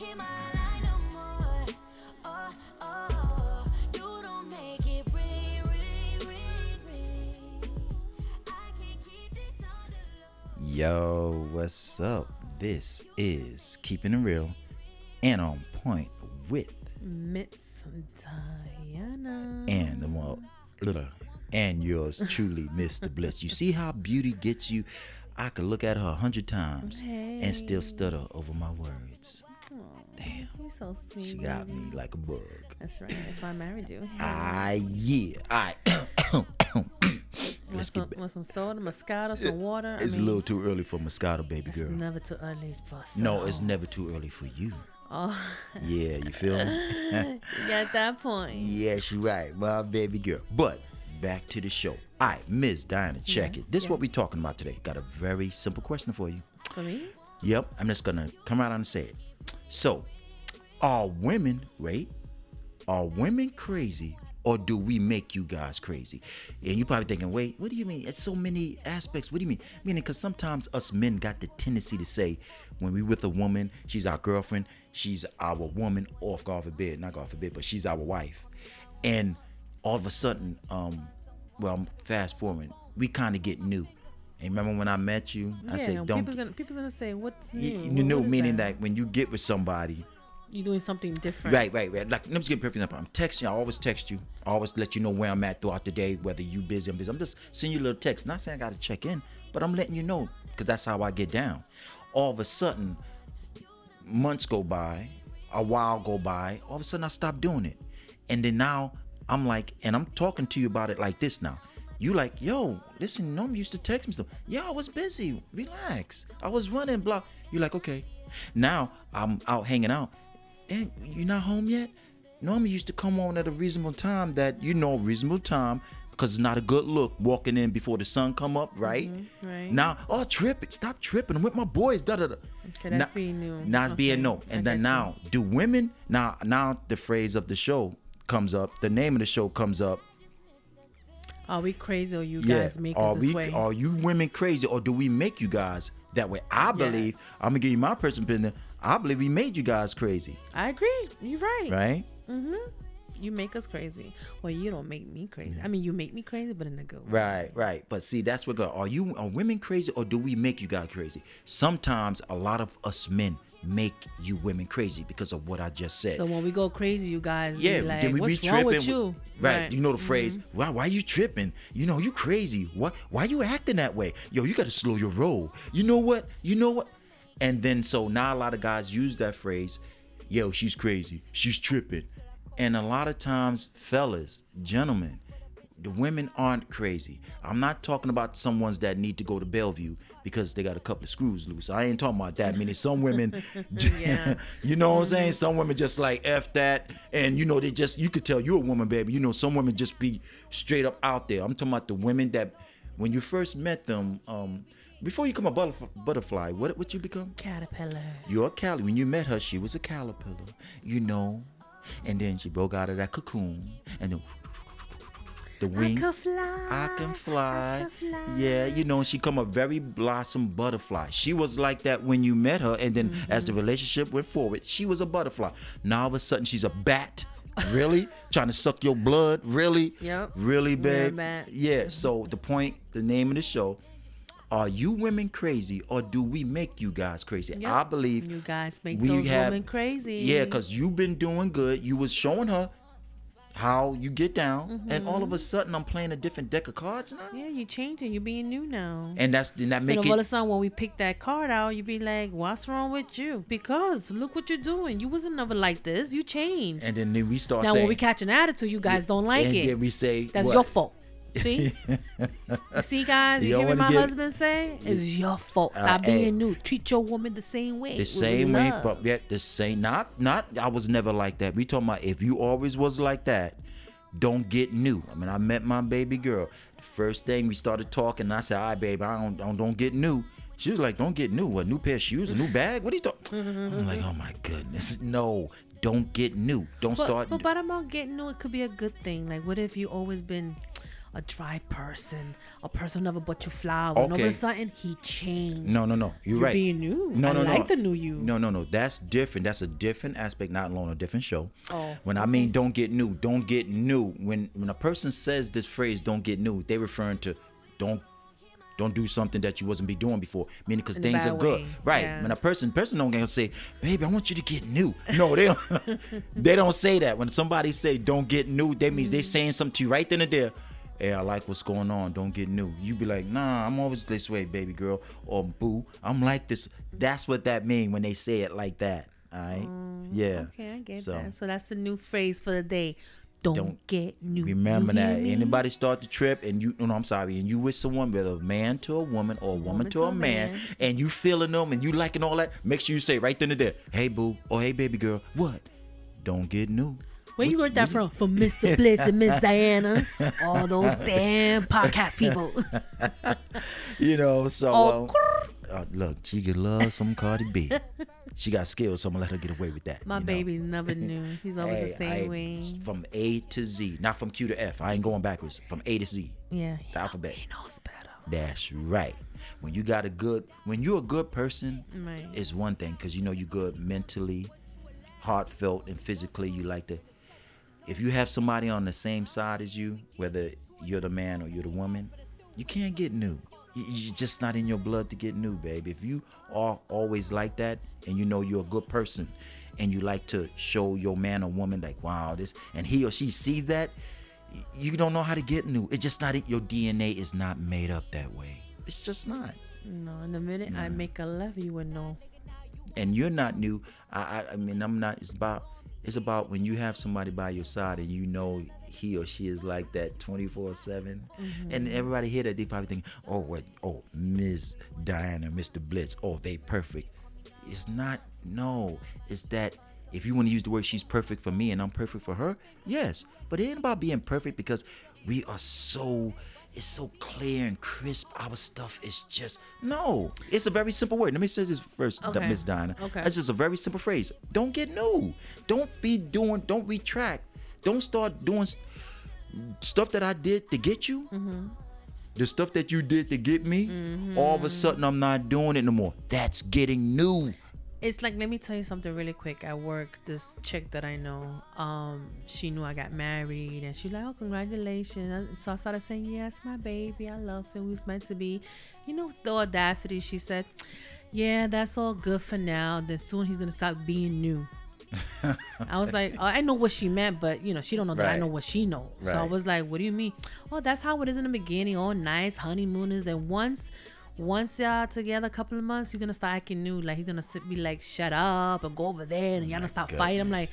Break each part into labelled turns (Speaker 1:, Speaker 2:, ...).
Speaker 1: keep my line no more. Oh, oh, you don't make it ring, ring, ring, ring. I can't keep this on the low.
Speaker 2: Yo, what's up? This is Keeping It Real and on point with
Speaker 3: Miss Diana.
Speaker 2: and the more little and yours truly, Mr. Blitz. You see how beauty gets you? I could look at her a hundred times and still stutter over my words.
Speaker 3: Damn. You're so sweet.
Speaker 2: She got me like a bug.
Speaker 3: That's right. That's why I married you.
Speaker 2: Ah, yeah. I.
Speaker 3: want,
Speaker 2: Let's
Speaker 3: some,
Speaker 2: get back.
Speaker 3: want some soda, Moscato, some water?
Speaker 2: It's
Speaker 3: I
Speaker 2: a
Speaker 3: mean,
Speaker 2: little too early for Moscato, baby girl.
Speaker 3: It's never too early for
Speaker 2: No, it's never too early for you.
Speaker 3: Oh,
Speaker 2: Yeah, you feel me?
Speaker 3: you got that point.
Speaker 2: Yes, you're right, my baby girl. But back to the show. All right, Ms. Diana, check
Speaker 3: Yes,
Speaker 2: it. This is what we're talking about today. Got a very simple question for you.
Speaker 3: For me?
Speaker 2: Yep, I'm just gonna come right out and say it. So, are women, right? Are women crazy or do we make you guys crazy? And you probably thinking, wait, what do you mean? It's so many aspects. What do you mean? Meaning, because sometimes us men got the tendency to say, when we with a woman, she's our girlfriend, she's our woman, or if God forbid, not God forbid, but she's our wife. And all of a sudden, um, well, I'm fast forwarding, we kind of get new. And remember when I met you, I
Speaker 3: yeah,
Speaker 2: said, don't
Speaker 3: people gonna people gonna say what's
Speaker 2: you,
Speaker 3: What-
Speaker 2: you know, meaning that? when you get with somebody,
Speaker 3: you're doing something different.
Speaker 2: right, right, right. Like, let me just give a perfect example. I'm texting. I always text you. I always let you know where I'm at throughout the day, whether you busy or busy. I'm just sending you a little text. Not saying I got to check in, but I'm letting you know because that's how I get down. All of a sudden, months go by, a while go by. All of a sudden, I stop doing it, and then now I'm like, and I'm talking to you about it like this now. You like, yo, listen, Norm used to text me stuff. Yeah, I was busy. Relax. I was running, blah. You like, okay. Now I'm out hanging out. And you're not home yet? Normally used to come on at a reasonable time that you know reasonable time because it's not a good look walking in before the sun come up, mm-hmm, right?
Speaker 3: right.
Speaker 2: Now, oh tripping, stop tripping. I'm with my boys, da da da.
Speaker 3: Okay, that's
Speaker 2: Now-
Speaker 3: being new.
Speaker 2: Now it's being
Speaker 3: Okay,
Speaker 2: no.
Speaker 3: I
Speaker 2: And then
Speaker 3: get you.
Speaker 2: now, do women now now the phrase of the show comes up, the name of the show comes up.
Speaker 3: Are we crazy or you
Speaker 2: Yeah.
Speaker 3: guys make
Speaker 2: are
Speaker 3: us this way?
Speaker 2: are you women crazy or do we make you guys that way? I believe
Speaker 3: Yes.
Speaker 2: I'm gonna give you my personal opinion. I believe we made you guys crazy,
Speaker 3: I agree. You're right.
Speaker 2: right? Mm-hmm.
Speaker 3: You make us crazy. Well, you don't make me crazy. I mean, you make me crazy, but in a good way.
Speaker 2: Right, right. But see, that's what go. Are you are women crazy or do we make you guys crazy? Sometimes a lot of us men make you women crazy because of what I just said.
Speaker 3: So when we go crazy, you guys
Speaker 2: yeah,
Speaker 3: like,
Speaker 2: then we
Speaker 3: what's
Speaker 2: be
Speaker 3: wrong
Speaker 2: tripping.
Speaker 3: with you?
Speaker 2: Right. You know the
Speaker 3: Mm-hmm.
Speaker 2: phrase, why why you tripping? You know, you crazy. What why you acting that way? Yo, you gotta slow your roll. You know what? You know what? And then so now a lot of guys use that phrase, yo, she's crazy. She's tripping. And a lot of times, fellas, gentlemen, the women aren't crazy. I'm not talking about some ones that need to go to Bellevue because they got a couple of screws loose. I ain't talking about that. Meaning some women, you know what I'm saying? Some women just like F that. And you know, they just, you could tell you're a woman, baby. You know, some women just be straight up out there. I'm talking about the women that when you first met them, um, before you become a butterf- butterfly, what what you become?
Speaker 3: Caterpillar.
Speaker 2: You're a Cali. When you met her, she was a caterpillar, you know. And then she broke out of that cocoon, and then the wings.
Speaker 3: fly,
Speaker 2: I can fly.
Speaker 3: I could fly.
Speaker 2: Yeah, you know, she come a very blossom butterfly. She was like that when you met her, and then as
Speaker 3: Mm-hmm.
Speaker 2: the relationship went forward, she was a butterfly. Now all of a sudden, she's a bat. Really? Trying to suck your blood? Really?
Speaker 3: Yep.
Speaker 2: Really,
Speaker 3: Yeah,
Speaker 2: babe?
Speaker 3: bat.
Speaker 2: Yeah. So the point, the name of the show. Are you women crazy or do we make you guys crazy?
Speaker 3: Yep.
Speaker 2: I believe
Speaker 3: You guys make
Speaker 2: we
Speaker 3: those
Speaker 2: have-
Speaker 3: women crazy.
Speaker 2: Yeah, because you've been doing good. You was showing her how you get down, and all
Speaker 3: Mm-hmm.
Speaker 2: of a sudden I'm playing a different deck of cards now.
Speaker 3: Yeah, you're changing. You're being new now.
Speaker 2: And that's then that
Speaker 3: So
Speaker 2: make
Speaker 3: then all of a sudden, when we pick that card out, you be like, "What's wrong with you?" Because look what you're doing. You wasn't never like this. You changed.
Speaker 2: and then we start
Speaker 3: now,
Speaker 2: saying
Speaker 3: when we catch an attitude, you guys don't like
Speaker 2: and
Speaker 3: it.
Speaker 2: then we say
Speaker 3: That's
Speaker 2: what?
Speaker 3: your fault. See, see, guys,
Speaker 2: You
Speaker 3: you, hear what my
Speaker 2: get-
Speaker 3: husband say? It's your fault.
Speaker 2: Uh,
Speaker 3: Stop being new. Treat your woman the same way.
Speaker 2: the same way from yeah, the same not not I was never like that. We talking about if you always was like that, don't get new. I mean, I met my baby girl. The first thing we started talking, I said, "All right, baby, I don't, don't don't get new." She was like, "Don't get new. A new pair of shoes, a new bag. What are you talking?" I'm like, "Oh my goodness, no! Don't get new. Don't
Speaker 3: But,
Speaker 2: start."
Speaker 3: but, but about getting new, it could be a good thing. Like, what if you always been a dry person, a person who never bought you flowers. And all of a sudden, he changed.
Speaker 2: No, no, no. You're,
Speaker 3: You're
Speaker 2: right.
Speaker 3: being new.
Speaker 2: No,
Speaker 3: I
Speaker 2: no, no.
Speaker 3: like the new you.
Speaker 2: No, no, no. That's different. That's a different aspect, not alone a different show.
Speaker 3: Oh,
Speaker 2: when I mean don't get new, don't get new. When when a person says this phrase, don't get new, they're referring to don't don't do something that you wasn't be doing before. Meaning because things are good.
Speaker 3: way,
Speaker 2: Right.
Speaker 3: yeah.
Speaker 2: When a person person don't gonna say, baby, I want you to get new. No, they don't they don't say that. When somebody say don't get new, that means
Speaker 3: Mm.
Speaker 2: they saying something to you right then and there. Hey, I like what's going on. Don't get new. You be like, nah, I'm always this way, baby girl, or boo. I'm like this. That's what that mean when they say it like that. All right. yeah.
Speaker 3: Mm, Okay, I get
Speaker 2: So,
Speaker 3: that. So that's the new phrase for the day. Don't,
Speaker 2: Don't
Speaker 3: get new.
Speaker 2: Remember that.
Speaker 3: me?
Speaker 2: Anybody start the trip and you, no, I'm sorry, and you with someone, whether a man to a woman or a woman, to, a man,
Speaker 3: man.
Speaker 2: and you feeling them and you liking all that, make sure you say right then and there, hey boo, or hey baby girl, what? Don't get new.
Speaker 3: Where you heard that from? From Mr. Blitz and Miss Diana. All those damn podcast people.
Speaker 2: You know, so
Speaker 3: Oh,
Speaker 2: um, uh, look, she could love some Cardi B. she got skills, so I'm gonna let her get away with that.
Speaker 3: My
Speaker 2: you know?
Speaker 3: baby's never knew. He's always
Speaker 2: Hey,
Speaker 3: the same
Speaker 2: I-
Speaker 3: way.
Speaker 2: From A to Z, not from Q to F. I ain't going backwards. From A to Z.
Speaker 3: Yeah. He,
Speaker 2: The alphabet.
Speaker 3: he knows better.
Speaker 2: That's right. When you got a good, when you're a good person,
Speaker 3: Right.
Speaker 2: it's one thing because you know you're good mentally, heartfelt, and physically. You like to. If you have somebody on the same side as you, whether you're the man or you're the woman, you can't get new. You- You're just not in your blood to get new, baby. If you are always like that, and you know you're a good person, and you like to show your man or woman like, wow, this, and he or she sees that, you don't know how to get new. It's just not your DNA is not made up that way. It's just not.
Speaker 3: No, in the minute I make a left, you would know.
Speaker 2: and you're not new. I, I, I mean, I'm not. It's about, it's about when you have somebody by your side and you know he or she is like that 24 seven, mm-hmm. and everybody hear that they probably think, oh, what, oh, Ms. Diana, Mr. Blitz, oh, they perfect. It's not. No, it's that. If you want to use the word she's perfect for me and I'm perfect for her, yes. But it ain't about being perfect because we are so it's so clear and crisp. Our stuff is just no. It's a very simple word. Let me say this first,
Speaker 3: Okay.
Speaker 2: Miss Diana.
Speaker 3: Okay.
Speaker 2: That's just a very simple phrase. Don't get new. Don't be doing. Don't retract. Don't start doing stuff that I did to get you.
Speaker 3: Mm-hmm.
Speaker 2: The stuff that you did to get me. All of a sudden, I'm not doing it no more. That's getting new.
Speaker 3: It's like let me tell you something really quick. At work, this chick that I know, um, she knew I got married, and she's like, "Oh, congratulations!" So I started saying, "Yes, my baby, I love him. We was meant to be." You know, the audacity. She said, "Yeah, that's all good for now. Then soon he's gonna stop being new." I was like, oh, I know what she meant, but you know, she don't know that I know what she knows. So I was like, what do you mean? Oh, that's how it is in the beginning. All nice honeymooners. Then once, once y'all together a couple of months, he's gonna start acting new. Like he's gonna sit, be like, shut up and go over there, and oh y'all gonna stop fighting. I'm like,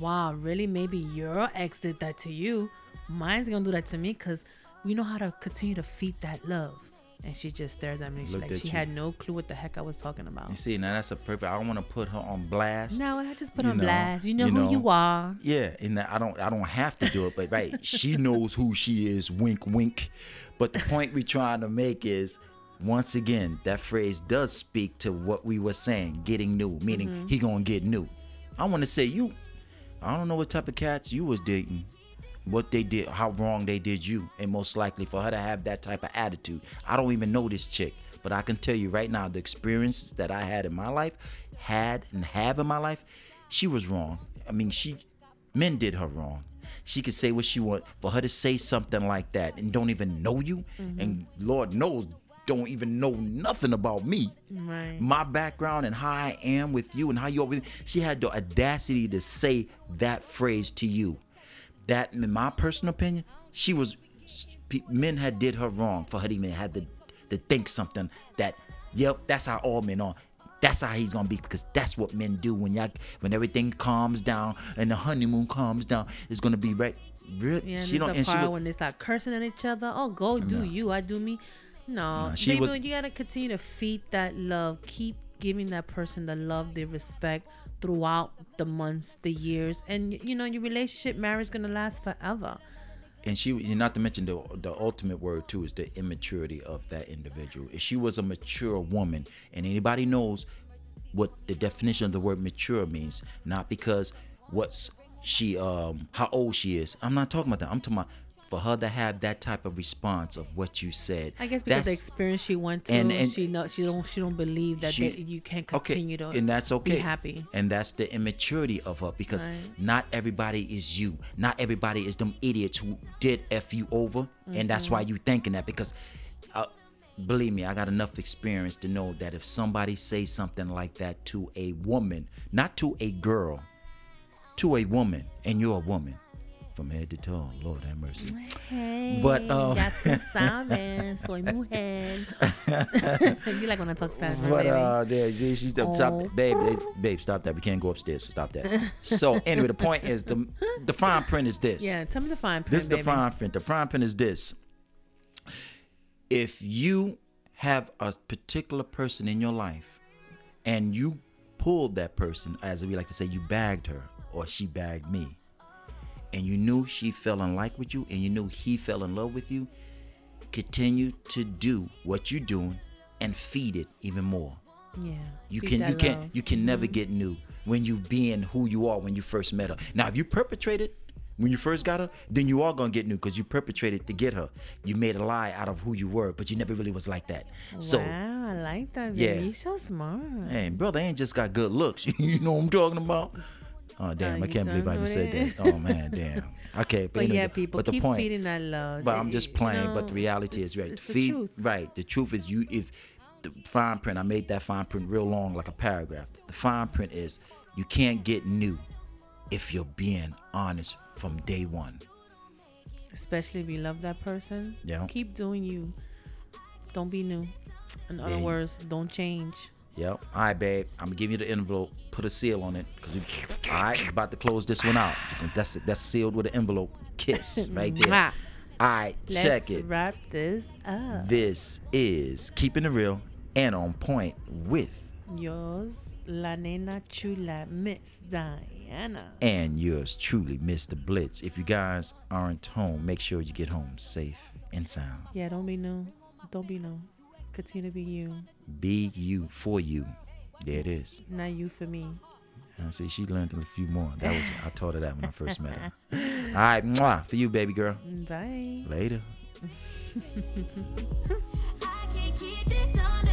Speaker 3: wow, really? Maybe your ex did that to you. Mine's gonna do that to me because we know how to continue to feed that love. And she just stared at me. She
Speaker 2: Looked
Speaker 3: like she
Speaker 2: you.
Speaker 3: had no clue what the heck I was talking about.
Speaker 2: You see, now that's a perfect. I don't want to put her on blast.
Speaker 3: No, I just put
Speaker 2: You
Speaker 3: on
Speaker 2: know,
Speaker 3: blast. You know
Speaker 2: you
Speaker 3: who
Speaker 2: know.
Speaker 3: you are.
Speaker 2: Yeah, and I don't I don't have to do it, but right, she knows who she is. Wink, wink. But the point we trying to make is, once again, that phrase does speak to what we were saying, getting new, meaning
Speaker 3: Mm-hmm.
Speaker 2: he gonna get new. I want to say you. I don't know what type of cats you was dating, what they did, how wrong they did you, and most likely for her to have that type of attitude. I don't even know this chick, but I can tell you right now, the experiences that I had in my life, had and have in my life, she was wrong. I mean, she, men did her wrong. She could say what she want. For her to say something like that and don't even know you, and Lord knows don't even know nothing about me
Speaker 3: Right.
Speaker 2: my background and how I am with you and how you are with me. she had the audacity to say that phrase to you. That in my personal opinion, she was men had did her wrong for her to even had to to think something that yep, that's how all men are. That's how he's gonna be because that's what men do when y'all when everything calms down and the honeymoon calms down. It's gonna be right. Real,
Speaker 3: Yeah,
Speaker 2: she don't
Speaker 3: the
Speaker 2: and she
Speaker 3: part
Speaker 2: was-
Speaker 3: when they start cursing at each other. Oh, go do you, I do me. No,
Speaker 2: Nah, she
Speaker 3: baby,
Speaker 2: was-
Speaker 3: you gotta continue to feed that love. Keep giving that person the love, the respect throughout the months, the years, and you know your relationship, marriage, is gonna last forever.
Speaker 2: and she not to mention the the ultimate word too is the immaturity of that individual if she was a mature woman and anybody knows what the definition of the word mature means not because what's she um how old she is i'm not talking about that i'm talking about for her to have that type of response of what you said.
Speaker 3: I guess because the experience she went through,
Speaker 2: and- and-
Speaker 3: she she don't she don't believe that
Speaker 2: She-
Speaker 3: they, you can continue to
Speaker 2: and that's okay
Speaker 3: be happy.
Speaker 2: and that's the immaturity of her because
Speaker 3: Right.
Speaker 2: not everybody is you not everybody is them idiots who did f you over and that's
Speaker 3: Mm-hmm.
Speaker 2: why you thinking that because uh, believe me i got enough experience to know that if somebody says something like that to a woman not to a girl to a woman and you're a woman from head to toe lord have mercy
Speaker 3: Hey,
Speaker 2: But, um,
Speaker 3: ya tú sabes, soy mujer. you like when I talk Spanish, right,
Speaker 2: But
Speaker 3: baby?
Speaker 2: uh, there, she, she stop, stop
Speaker 3: Oh.
Speaker 2: that. babe, babe, babe, stop that. We can't go upstairs. Stop that. So anyway, the point is the the fine print is this.
Speaker 3: yeah, tell me the fine print,
Speaker 2: This is the
Speaker 3: baby.
Speaker 2: fine print. The fine print is this. If you have a particular person in your life and you pulled that person, as we like to say, you bagged her or she bagged me, and you knew she fell in like with you and you knew he fell in love with you, continue to do what you're doing and feed it even more.
Speaker 3: Yeah,
Speaker 2: You can you can
Speaker 3: love.
Speaker 2: you can never mm-hmm. get new when you being who you are when you first met her. Now if you perpetrated when you first got her, then you are gonna get new because you perpetrated to get her. You made a lie out of who you were, but you never really was like that. So
Speaker 3: wow, I like that.
Speaker 2: Yeah.
Speaker 3: you so smart.
Speaker 2: hey, brother ain't just got good looks. you know what I'm talking about? Oh, oh damn, I can't believe I just said that. Oh man, damn. Okay, but,
Speaker 3: But
Speaker 2: anyway,
Speaker 3: yeah, people
Speaker 2: but the
Speaker 3: keep
Speaker 2: point,
Speaker 3: feeding that love.
Speaker 2: but I'm just
Speaker 3: you
Speaker 2: playing. but the reality is right. Feed
Speaker 3: truth.
Speaker 2: right. The truth is you if the fine print. I made that fine print real long, like a paragraph. The fine print is you can't get new if you're being honest from day one.
Speaker 3: Especially if you love that person.
Speaker 2: Yeah.
Speaker 3: Keep doing you. Don't be new. In other
Speaker 2: Yeah,
Speaker 3: words, don't change.
Speaker 2: Yep. All right, babe. I'm gonna give you the envelope. Put a seal on it. we- all right, about to close this one out. That's it. that's sealed with an envelope. Kiss right there. All right,
Speaker 3: Let's
Speaker 2: check it.
Speaker 3: wrap this up.
Speaker 2: This is keeping it real and on point with
Speaker 3: Yours, La Nena Chula, Miss Diana.
Speaker 2: and yours truly, Mr. Blitz. If you guys aren't home, make sure you get home safe and sound.
Speaker 3: Yeah, don't be new. Don't be new. Continue to be you.
Speaker 2: Be you for you. There it is.
Speaker 3: Not you for me.
Speaker 2: I see she learned a few more. That was I taught her that when I first met her. All right, mwah, for you, baby girl.
Speaker 3: Bye.
Speaker 2: Later.